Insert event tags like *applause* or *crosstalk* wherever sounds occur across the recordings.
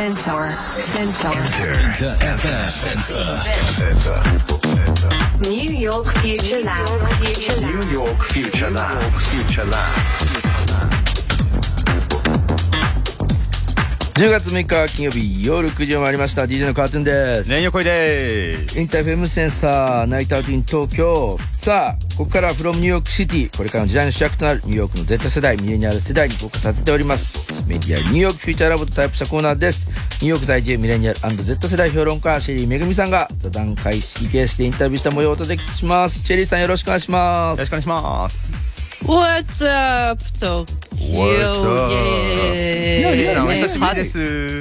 Sensor. Sensor. InterFM sensor. New York Future Lab. Future Lab. New York Future Lab. Future Lab. 10月6日金曜日夜9時を回りました DJ のカートゥーンです、ね横井です。 InterFM sensor night out in 東京さあここからは from New York City これからの時代の主役となるニューヨークの Z 世代ミレニアル世代にフォーカスさせておりますメディア New York Future Lab とタイアップしたコーナーですニューヨーク在住ミレニアル &Z 世代評論家シェリーめぐみさんが座談会式形式でインタビューした模様をお届けしますシェリーさんよろしくお願いしますよろしくお願いします。What's up, と。What's up? お久しぶりです。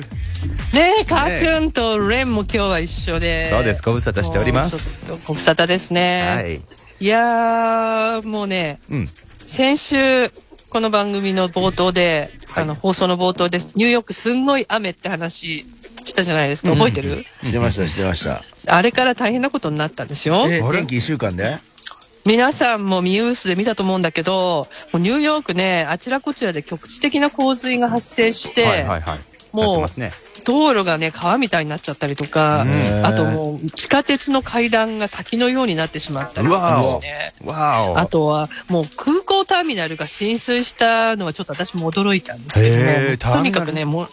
ねえ、カーチューンとレンも今日は一緒で。そうですご無沙汰しておりますご無沙汰ですね。はい。いやー、もうね、うん。先週、この番組の冒頭で、はいあの、放送の冒頭で、ニューヨークすんごい雨って話したじゃないですか。覚えてる、してましたしてましたあれから大変なことになったんですよ。えあれ？天気1週間で？皆さんもニュースで見たと思うんだけど、もうニューヨークね、あちらこちらで局地的な洪水が発生して、はいはいはい。もうね。道路がね、川みたいになっちゃったりとか、うんあともう地下鉄の階段が滝のようになってしまったりとかですね。わお。あとは、もう空港ターミナルが浸水したのはちょっと私も驚いたんですけどへねとにかくね、もう、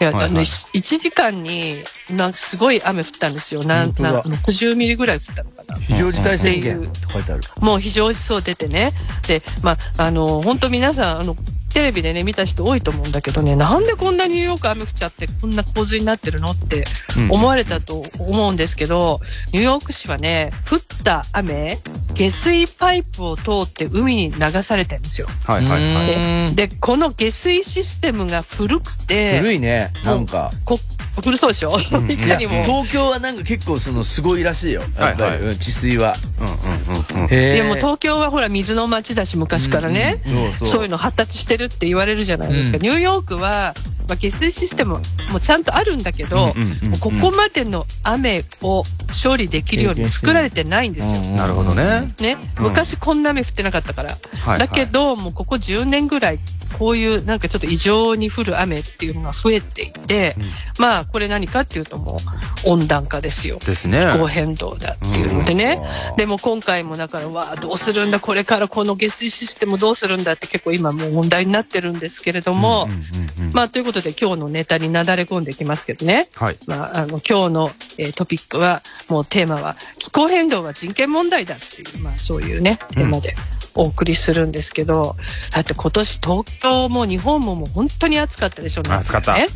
いや、はいはいあの、1時間に、なんかすごい雨降ったんですよ。なん、なん60ミリぐらい降ったの。非常事態宣言。う。んって書いてある。もう非常そう出てね。で、まあ、あの、本当皆さん、あの、テレビでね、見た人多いと思うんだけどね、なんでこんなニューヨーク雨降っちゃって、こんな洪水になってるのってうん思われたと思うんですけど、ニューヨーク市はね、降った雨、下水パイプを通って海に流されてるんですよ。はいはいはい。うんで、この下水システムが古くて、古いねなんかこ古そうでしょ、ん *laughs* いかにも。東京はなんか結構そのすごいらしいよ。やっぱり、はいはいうん治水は。うんうんうんうん。へでも東京はほら水の街だし昔からね、うんうんそうそうそういうの発達してるって言われるじゃないですか。うんニューヨークは、まあ、下水システムもちゃんとあるんだけど、うんうんうんうんもうここまでの雨を処理できるように作られてないんですよ。なるほどね。ね、うん昔こんな雨降ってなかったから。はい。だけ、ど、もうここ10年ぐらい、こういうなんかちょっと異常に降る雨っていうのが増えていて、うんまあこれ何かっていうともう温暖化ですよ。ですね。気候変動だっていうのでね。うんでも今回もだから、わあ、どうするんだ、これからこの下水システムどうするんだって結構今もう問題になってるんですけれども、うんうんうんうんまあということで今日のネタになだれ込んできますけどね。はい。まあ、あの今日の、えートピックはもうテーマは気候変動は人権問題だっていう、まあ、そういうねテーマでお送りするんですけど、だって今年東京も日本ももう本当に暑かったでしょ暑かったね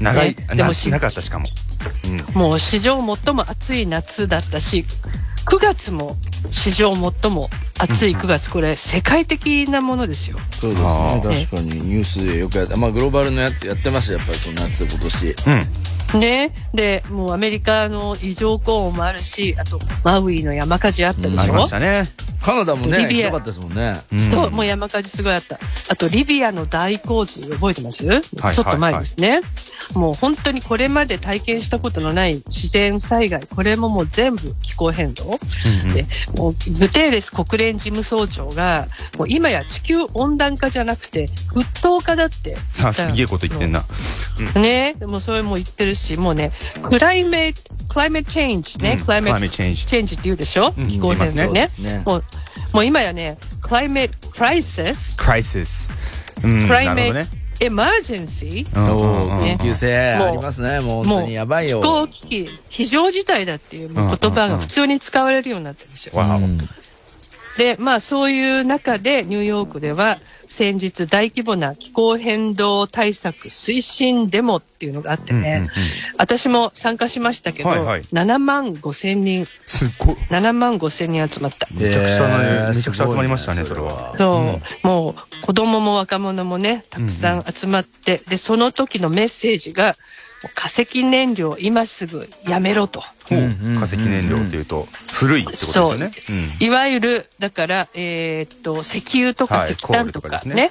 長いね、でなもしなかったしかも。うん。もう史上最も暑い夏だったし、9月も史上最も暑い9月、これ世界的なものですよ。そうですあね。ー確かにニュースでよくやった。まあグローバルのやつやってました、やっぱりその夏今年。うん。ね。で、もうアメリカの異常高温もあるし、あとマウイの山火事あったでしょ？ありましたね。カナダもね、ひどかったですもんね。うんそう、もう山火事すごいあった。あと、リビアの大洪水、覚えてます、はいちょっと前ですね。もう本当にこれまで体験したことのない自然災害、これももう全部気候変動。うんうんで、もうグテーレス国連事務総長が、もう今や地球温暖化じゃなくて、沸騰化だって言あ、すげえこと言ってんな。ね、もうそれも言ってるし、もうね、クライメ、クライメチェンジね、うんクライメ climate change チェンジって言うでしょ、うん気候変動ねねもう。もう今やね、クライメクライシス、クライシス。うん。クライメなるほどね。エマージェンシー、うんうんおうんうんー緊急性もうありますね。もう本当にやばいよ。気候危機、非常事態だっていう言葉が普通に使われるようになってるんですよ。わおうんで、まあそういう中でニューヨークでは先日大規模な気候変動対策推進デモっていうのがあってね、うんうんうん。私も参加しましたけど、はいはい。7万5千人、すっごい。7万5千人集まった。めちゃくちゃめちゃくちゃ集まりましたねそれは。そう、もう子供も若者もね、たくさん集まって、で、その時のメッセージが、化石燃料今すぐやめろと。ほううんうんうん化石燃料っていうと、古いってことですよね。うん。いわゆる、だから、えーっと、石油とかはい石炭とかね、で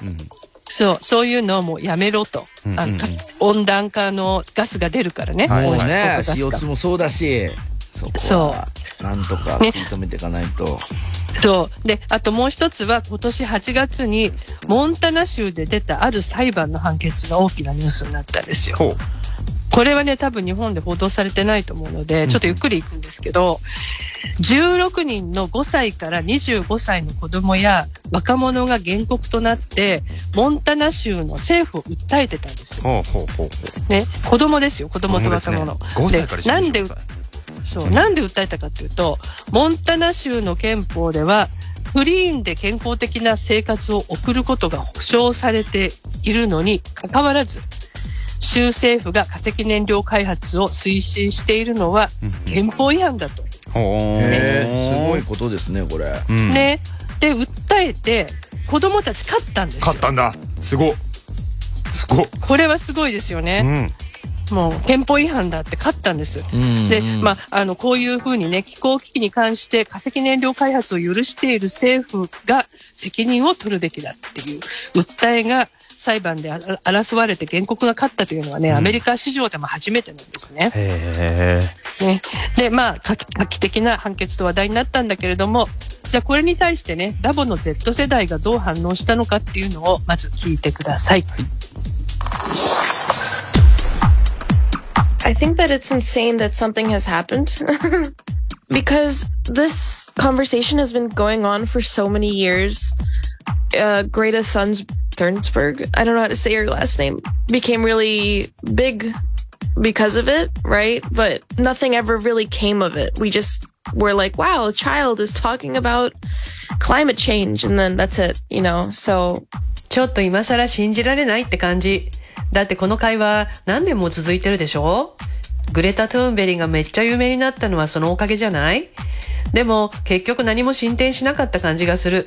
すそう、そういうのをもうやめろと。あか温暖化のガスが出るからね。はい温室効もうね、果ガスが CO2 もそうだし、そこ。なんとかね食い止めていかないと。そう。で、あともう一つは今年8月にモンタナ州で出たある裁判の判決が大きなニュースになったんですよ。これはね、多分日本で報道されてないと思うので、ちょっとゆっくりいくんですけど、16人の5歳から25歳の子供や若者が原告となって、モンタナ州の政府を訴えてたんですよ。ほうほうほう。ね、子供ですよ、子供と若者。5歳からでなんで25歳。そう、なんで訴えたかというと、モンタナ州の憲法では、クリーンで健康的な生活を送ることが保障されているのにかかわらず、州政府が化石燃料開発を推進しているのはうん憲法違反だと。へえ、すごいことですね、これ。うん。ね。で、訴えて、子供たち勝ったんですよ。勝ったんだ。すごっ。すごっ。これはすごいですようね。ん。もう憲法違反だって勝ったんですよ。うんで、まあ、あの、こういうふうにね、気候危機に関して化石燃料開発を許している政府が責任を取るべきだっていう訴えが裁判であ争われて原告が勝ったというのはね、うんアメリカ史上でも初めてなんですね。へえ。ねで、まあ、画期画期的な判決と話題になったんだけれども、じゃあこれに対してね、ラボの Z 世代がどう反応したのかっていうのをまず聞いてください。I think that it's insane that something has happened because this conversation has been going on for so many years. Uh, Greta Thuns- Thunberg, I don't know how to say her last name, became really big because of it, right? But nothing ever really came of it. We just were like, wow, a child is talking about climate change, and then that's it, you know? So ちょっと今更信じられないって感じ。だってこの会話何年も続いてるでしょグレタ・トゥーンベリーがめっちゃ有名になったのはそのおかげじゃないでも結局何も進展しなかった感じがする。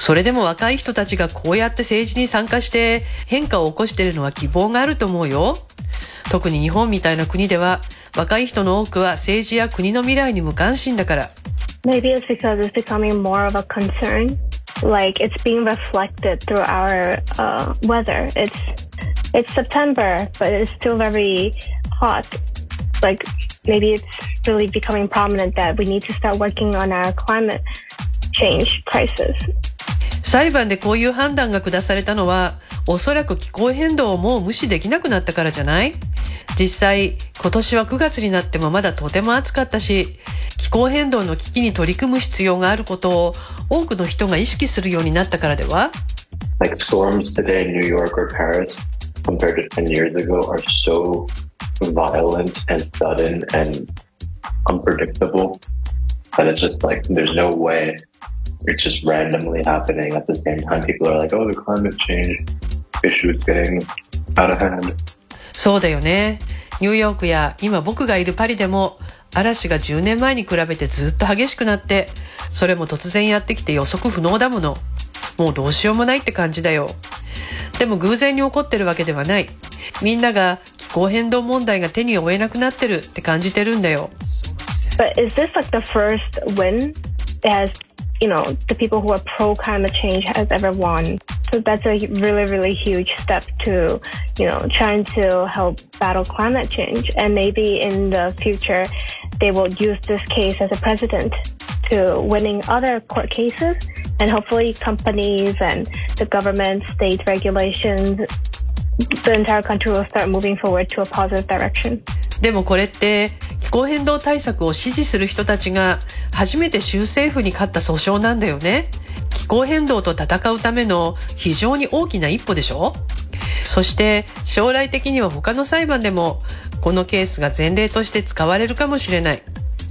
それでも若い人たちがこうやって政治に参加して変化を起こしているのは希望があると思うよ。特に日本みたいな国では若い人の多くは政治や国の未来に無関心だから。Maybe it's because it's becoming more of a concern. Like it's being reflected through our uh, weather. It's it's September, but it's still very hot. Like maybe it's really becoming prominent that we need to start working on our climate change crisis. 裁判でこういう判断が下されたのはおそらく気候変動をもう無視できなくなったからじゃない？実際今年は9月になってもまだとても暑かったし気候変動の危機に取り組む必要があることを多くの人が意識するようになったからでは？It's just randomly happening at the same time. People are like, oh, the climate change issue is getting out of hand. そうだよね。ニューヨークや今僕がいるパリでも嵐が10年前に比べてずっと激しくなって、それも突然やってきて予測不能だもの。もうどうしようもないって感じだよ。でも偶然に起こってるわけではない。みんなが気候変動問題が手に負えなくなってるって感じてるんだよ。But is this like the first win? As you know the people who are pro climate change has ever won? So that's a really really huge step to you know trying to help battle climate change, and maybe in the future they will use this case as a precedent to winning other court cases, and hopefully companies and the government, state regulations, the entire country will start moving forward to a positive direction. でもこれって気候変動対策を支持する人たちが初めて州政府に勝った訴訟なんだよね。気候変動と戦うための非常に大きな一歩でしょそして将来的には他の裁判でもこのケースが前例として使われるかもしれない。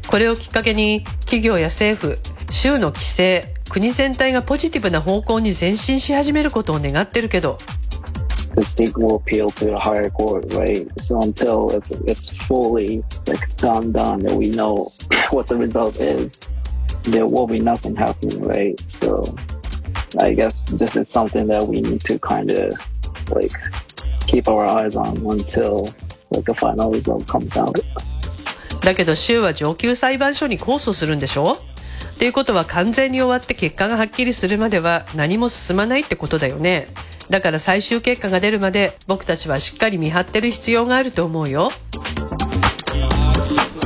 これをきっかけに企業や政府、州の規制、国全体がポジティブな方向に前進し始めることを願ってるけど、the state will appeal to the higher court, right? So until it's, it's fully like done, done, and we know what the result is, there will be nothing happening, right? So I guess this is something that we need to kind of like keep our eyes on until like a final result comes out. だけど州は上級裁判所に控訴するんでしょっていうことは完全に終わって結果がはっきりするまでは何も進まないってことだよねだから最終結果が出るまで僕たちはしっかり見張ってる必要があると思うよ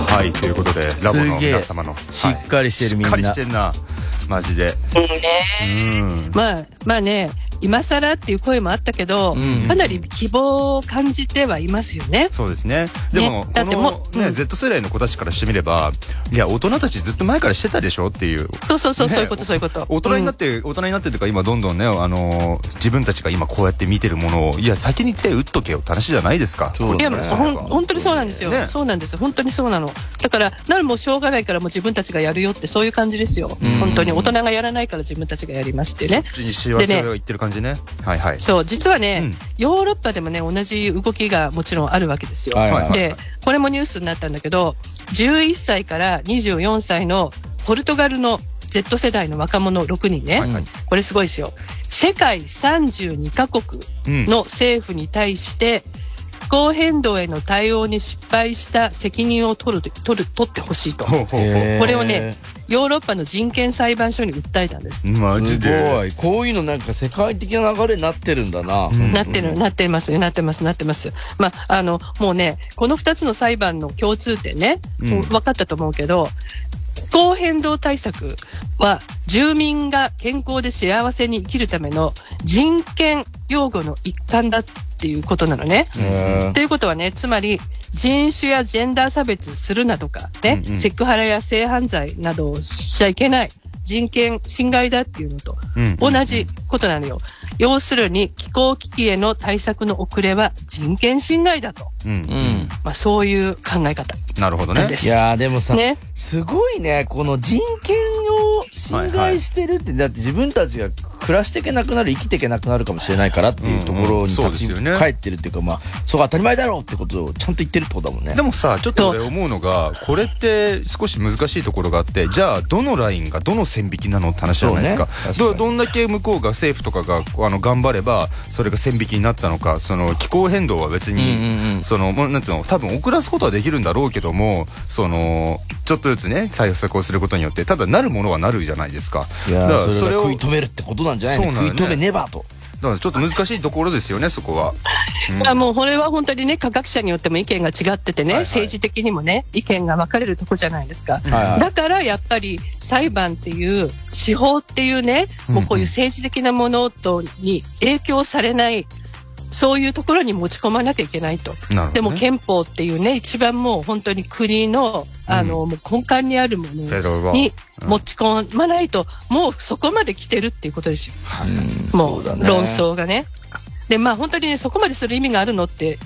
はい、ということで、ラボの皆様の。しっかりしてるみんなしっかりしてんな。マジで。うん。まあ、まあね、今更っていう声もあったけど、うんかなり希望を感じてはいますよね。そうですね。でも、ねだってこもう、のね、うん Z 世代の子たちからしてみれば、いや、大人たちずっと前からしてたでしょっていう。そうそうそう、ねそういうこと、そういうこと。大人になっうんて、大人になってというか、今どんどんね、あのー自分たちが今こうやって見てるものを、いや、先に手打っとけよって話じゃないですか。そういや、だねほん本当にそうなんですよ、ねそうなんですよ、本当にそうなの。だから、ならもうしょうがないから、もう自分たちがやるよって、そういう感じですよ、うん本当に。大人がやらないから自分たちがやりますっていうねそっ。ちに幸せを言ってる感じね。はいはい。そう、実はね、うんヨーロッパでもね、同じ動きがもちろんあるわけですよ。はいはいはいで、これもニュースになったんだけど、11歳から24歳のポルトガルの Z 世代の若者6人ね、はいはいこれすごいですよ。世界32カ国うんの政府に対して、気候変動への対応に失敗した責任を取る取る取ってほしいと。これをね、ヨーロッパの人権裁判所に訴えたんです。すマジで。ごい。こういうのなんか世界的な流れになってるんだな。うんなってる、なってますよ、なってます、なってます。まあ、あの、もうね、この2つの裁判の共通点ね、分かったと思うけど、気候変動対策は住民が健康で幸せに生きるための人権擁護の一環だっていうことなのね。ということはね、つまり人種やジェンダー差別するなとかね、うんうん。セクハラや性犯罪などをしちゃいけない人権侵害だっていうのとうん同じことなのよ。要するに気候危機への対策の遅れは人権侵害だと。うんう。ん。まあそういう考え方なるほどねなんで。す。いやーでもさ、ね。すごいね、この人権を侵害してるって、だって自分たちが暮らしていけなくなる、生きていけなくなるかもしれないからっていうところに立ちですよね返ってるっていうか、まあ、そう当たり前だろうってことをちゃんと言ってるってことだもんね。でもさ、ちょっと俺思うのが、これって少し難しいところがあって、じゃあ、どのラインがどの線引きなのって話じゃないですか。ねどどんだけ向こうが政府とかがあの頑張れば、それが線引きになったのか、その気候変動は別に、その、もうなんつうの、多分遅らすことはできるんだろうけども、その、ちょっとずつね、対策をすることによって、ただなるものはなるじゃないですか。いやだからーそれが食い止めるってことなんじゃないの？ね食い止めねばと。だからちょっと難しいところですよね、そこは。うん。あもうこれは本当にね、科学者によっても意見が違っててね、はいはい。政治的にもね、意見が分かれるとこじゃないですか。はいはい。だからやっぱり裁判っていう、司法っていうね、もうこういう政治的なものとに影響されない、そういうところに持ち込まなきゃいけないと。ねでも憲法っていうね、一番もう本当に国の、あの、もう根幹にあるものにうん持ち込まないと、もうそこまで来てるっていうことですよ。うんもそう論争がね。で、まあ本当にね、そこまでする意味があるのって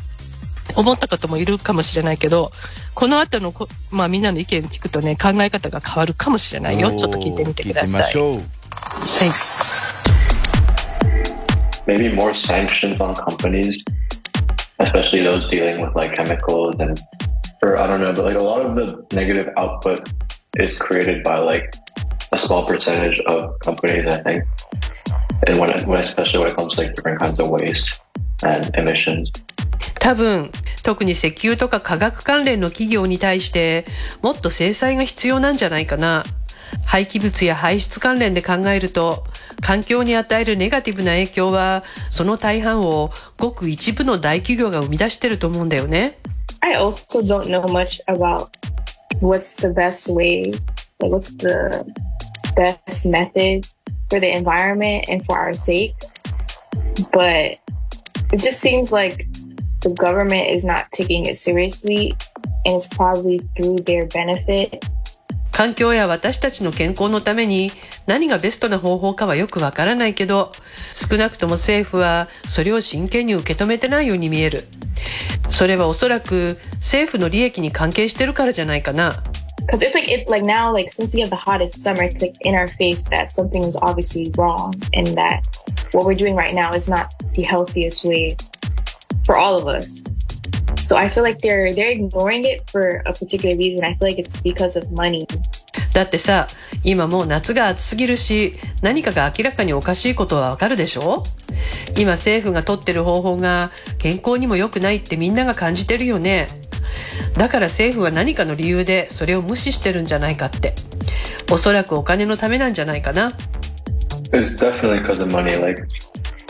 思った方もいるかもしれないけど、この後のこ、まあみんなの意見聞くとね、考え方が変わるかもしれないよ。ちょっと聞いてみてください。聞いてみましょう。はい。maybe more sanctions on companies, especially those dealing with like chemicals and, or I don't know, but like a lot of the negative output is created by like a small percentage of companies, I think. And when, when especially when it comes to like different kinds of waste and emissions. 多分特に石油とか化学関連の企業に対してもっと制裁が必要なんじゃないかな 廃棄物や排出関連で考えると環境に与えるネガティブな影響はその大半をごく一部の大企業が生み出してると思うんだよね I also don't know much about what's the best way, like what's the best method for the environment and for our sake. But it just seems like the government is not taking it seriously and it's probably through their benefit. 環境や私たちの健康のために何がベストな方法かはよくわからないけど少なくとも政府はそれを真剣に受け止めてないように見えるそれはおそらく政府の利益に関係してるからじゃないかな Because it's like, it's like now, like since we have the hottest summer, it's like in our face that something is obviously wrong and that what we're doing right now is not the healthiest way for all of us. So I feel like they're, they're ignoring it for a particular reason. I feel like it's because of money. だってさ今もう夏が暑すぎるし何かが明らかにおかしいことはわかるでしょ？今政府が取ってる方法が健康にも良くないってみんなが感じてるよねだから政府は何かの理由でそれを無視してるんじゃないかっておそらくお金のためなんじゃないかな It's definitely because of money. Like,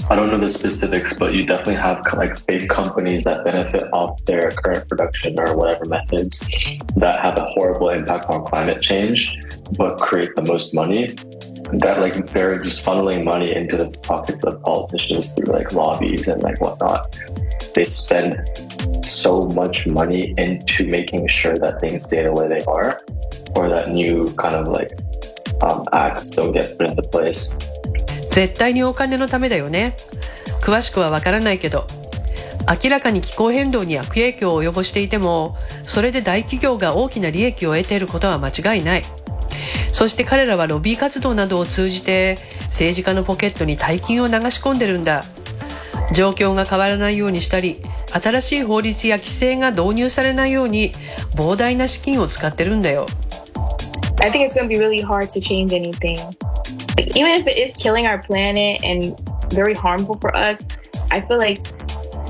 I don't know the specifics, but you definitely have like big companies that benefit off their current production or whatever methods that have a horrible impact on climate change, but create the most money. That like they're just funneling money into the pockets of politicians through like lobbies and like whatnot. They spend so much money into making sure that things stay the way they are, or that new kind of like um, acts don't get put into place. 絶対にお金のためだよね。詳しくはわからないけど明らかに気候変動に悪影響を及ぼしていてもそれで大企業が大きな利益を得ていることは間違いない。そして彼らはロビー活動などを通じて政治家のポケットに大金を流し込んでるんだ。状況が変わらないようにしたり新しい法律や規制が導入されないように膨大な資金を使ってるんだよ。I think it's going to be really hard to change anything. Like, even if it is killing our planet and very harmful for us, I feel like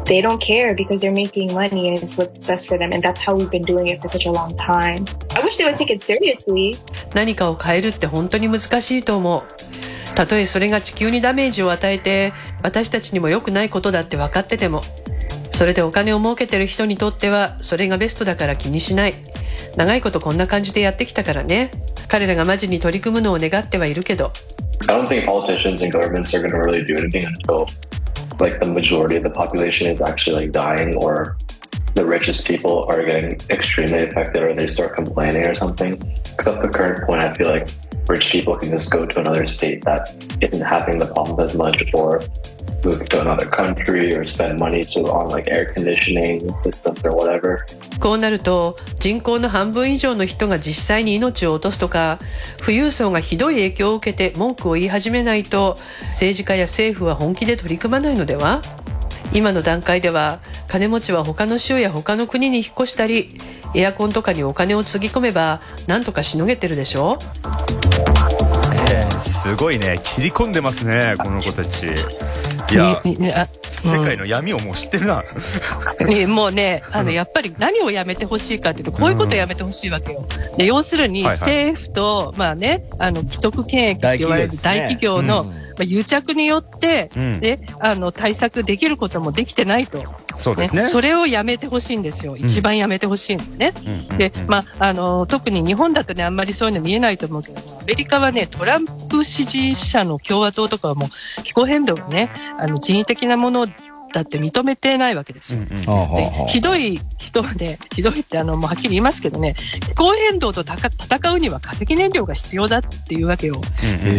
they don't care because they're making money and it's what's best for them. And that's how we've been doing it for such a long time. I wish they would take it seriously. 何かを変えるって本当に難しいと思うたとえそれが地球にダメージを与えて私たちにも良くないことだって分かっててもそれでお金を儲けてる人にとってはそれがベストだから気にしない長いことこんな感じでやってきたからね彼らがマジに取り組むのを願ってはいるけど I don't think politicians and governments are going to really do anything until like the majority of the population is actually like dying or the richest people are getting extremely affected or they start complaining or something. Because at the current point, I feel like rich people can just go to another state that isn't having the problems as much or move to another country or spend money to on like air conditioning systems or whatever. こうなると人口の半分以上の人が実際に命を落とすとか富裕層がひどい影響を受けて文句を言い始めないと政治家や政府は本気で取り組まないのでは？今の段階では金持ちは他の州や他の国に引っ越したりエアコンとかにお金をつぎ込めばなんとかしのげてるでしょえーすごいね、切り込んでますね、この子たち。いや、世界の闇をもう知ってるな。*laughs* ねもうね、あの、やっぱり何をやめてほしいかっていうと、こういうことをやめてほしいわけよ。で、要するに、政府と、まあね、あの、既得権益って言われる大大企業の、まあ、癒着によって、うんで、あの、対策できることもできてないと。そうですね。それをやめてほしいんですよ。一番やめてほしいのね。うんうんうんで、まあ、あの、特に日本だとね、あんまりそういうの見えないと思うけども、アメリカはね、トランプ支持者の共和党とかはもう気候変動がね、あの、人為的なものだって認めてないわけですよ。ひどい人はね、ひどいってあの、もうはっきり言いますけどね、気候変動とたか戦うには化石燃料が必要だっていうわけよ。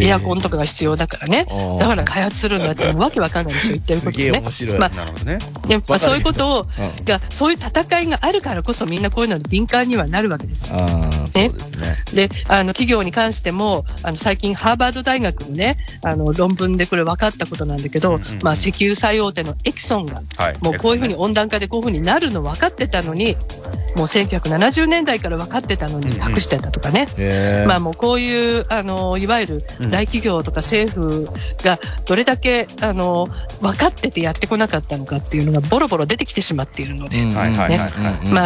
エアコンとかが必要だからね。だから開発するんだって、もうわけわかんないでしょ、言ってるこすげえとね。面白い。まあね。でまあ、そういうことを、うんが、そういう戦いがあるからこそみんなこういうのに敏感にはなるわけですよ。ですね。で、あの、企業に関しても、あの、最近ハーバード大学のね、あの、論文でこれ分かったことなんだけど、まあ、石油最大手のエキソンが、はい。もうこういうふうに温暖化でこういうふうになるの分かってたのに、もう1970年代から分かってたのうんうんに隠してたとかね。へえまあもうこういう、あの、いわゆる大企業とか政府がどれだけ、あの、分かっててやってこなかったのかっていうのがボロボロ出てきてしまっているので、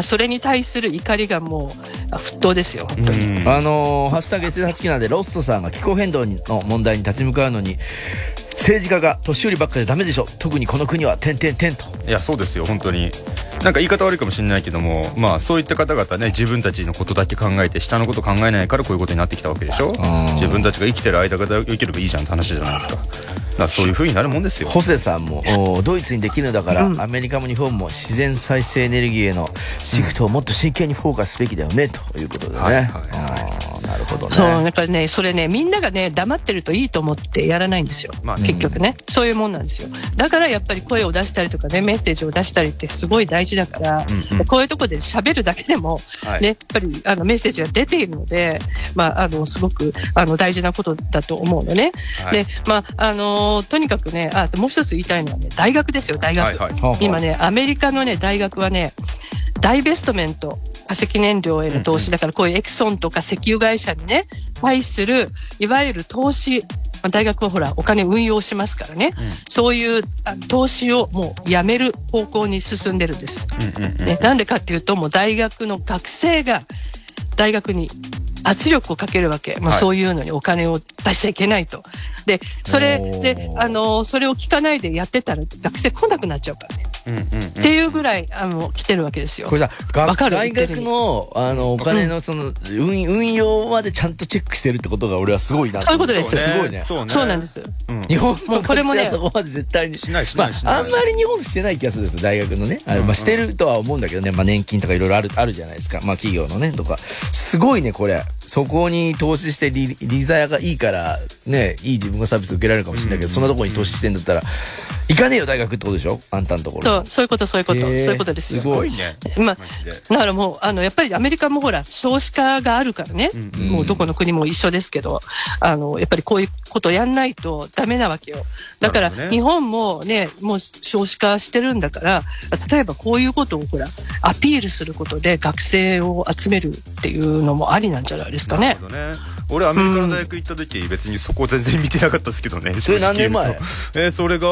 それに対する怒りがもうあ沸騰ですよ、本当に。うんあのー、ハッシュタグ S8 期なんで、ロストさんが気候変動の問題に立ち向かうのに、政治家が年寄りばっかりじゃダメでしょ。特にこの国は、てんてんてんと。いや、そうですよ、本当に。なんか言い方悪いかもしれないけども、まあ、そういった方々ね、自分たちのことだけ考えて、下のこと考えないからこういうことになってきたわけでしょ？うん。自分たちが生きてる間が生きればいいじゃんって話じゃないですか。だからそういう風になるもんですよ。ホセさんも、おドイツにできるのだから、うんアメリカも日本も自然再生エネルギーへのシフトをもっと真剣にフォーカスすべきだよね、ということでね。はいはいあーなるほどそう、ね。だからね、それね、みんながね、黙ってるといいと思ってやらないんですよ。まあね結局ね、そういうもんなんですよ。だからやっぱり声を出したりとかね、メッセージを出したりってすごい大事だから、うんうんこういうとこで喋るだけでも、はいね、やっぱりあのメッセージが出ているので、まあ、あの、すごくあの大事なことだと思うのね。はいで、まあ、あのとにかくね、あ、もう一つ言いたいのはね、大学ですよ、大学。はいはい。今ね、アメリカのね、大学はね、ダイベストメント、化石燃料への投資、だからこういうエクソンとか石油会社にね、対する、いわゆる投資、まあ大学はほら、お金運用しますからね、そういうあ投資をもうやめる方向に進んでるんです。うんうんうんね、なんでかっていうと、もう大学の学生が大学に圧力をかけるわけ、まあ、はい。そういうのにお金を出しちゃいけないと。で、それであの、それを聞かないでやってたら学生来なくなっちゃうからね。っていうぐらい、あの、来てるわけですよ。これさ、わかる？が大学の、あの、お金のその、運、運用までちゃんとチェックしてるってことが俺はすごいなそういうことですすごいね。そうね。そうなんです。うん日本もこれもねそこまで絶対にしないしまあ、ないしないあんまり日本してない気がするんですよ、大学のね。あまあ、してるとは思うんだけどね、まあ、年金とかいろいろある、あるじゃないですか。まあ、企業のね、とか。すごいね、これ。そこに投資してリ、リザヤがいいから、ね、いい自分がサービス受けられるかもしれないけど、うんそんなところに投資してんだったら、行かねえよ、大学ってことでしょ？あんたのところ。そう、そういうこと、そういうこと、そういうことですよ。すごいね。まあマジで。だからもう、あの、やっぱりアメリカもほら、少子化があるからね、うんうんもうどこの国も一緒ですけど、あの、やっぱりこういうことやんないとダメなわけよ。だから、日本もね、もう少子化してるんだから、例えばこういうことをほら、アピールすることで学生を集めるっていうのもありなんじゃない？ですかねなる。ほどね。俺、アメリカの大学行った時、別にそこ全然見てなかったですけどね。それ何年前？えーそれが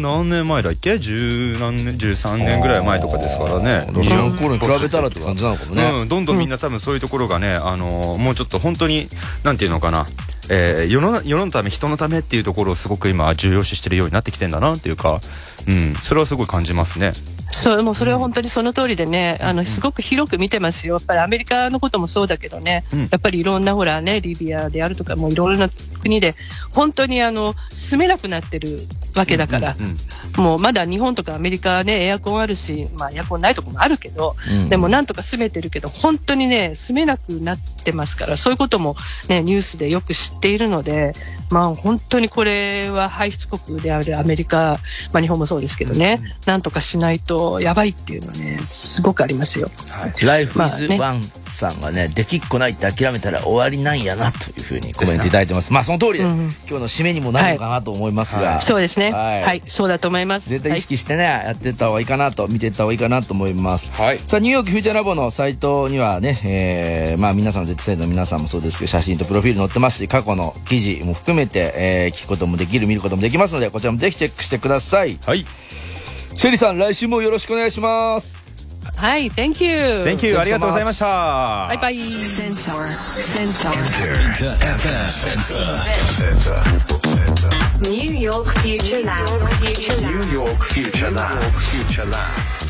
何年前だっけ？十何年、13年ぐらい前とかですからね。日本の頃に比べたらって感じなのかもね。うん、どんどんみんな多分そういうところがね、あのーもうちょっと本当に、なんていうのかな、えー世の世のため、人のためっていうところをすごく今、重要視してるようになってきてんだなっていうか、うん、それはすごい感じますね。そう、もうそれは本当にその通りでね、あの、すごく広く見てますよ。やっぱりアメリカのこともそうだけどね、うん。やっぱりいろんなほらね、リビアであるとか、もういろいろな国で、本当にあの、住めなくなってるわけだから、うんうんもうまだ日本とかアメリカはね、エアコンあるし、まあエアコンないとこもあるけど、うん。でもなんとか住めてるけど、本当にね、住めなくなってますから、そういうこともね、ニュースでよく知っているので、まあ本当にこれは排出国であるアメリカ、まあ日本もそうですけどね、なんとかしないとやばいっていうのはね、すごくありますよ。はい。ライフイズワンさんがね、できっこないって諦めたら終わりなんやなというふうにコメントいただいてます。まあその通りで、うん今日の締めにもなるのかなと思いますが、はいそうですね。はいはい、そうだと思います。絶対意識してね、やってった方がいいかなと、見ていった方がいいかなと思います。はい。さあ、ニューヨークフューチャーラボのサイトにはね、えー、まあ皆さん Z 世代の皆さんもそうですけど、写真とプロフィール載ってますし、過去の記事も含めて、えー、聞くこともできる、見ることもできますので、こちらもぜひチェックしてください。はい。シェリさん、来週もよろしくお願いします。はい、Thank you。Thank you。ありがとうございました。バイバイ。センサー、センサー。ニューヨーク・フューチャー・ナウ。ニューヨーク・フューチャー・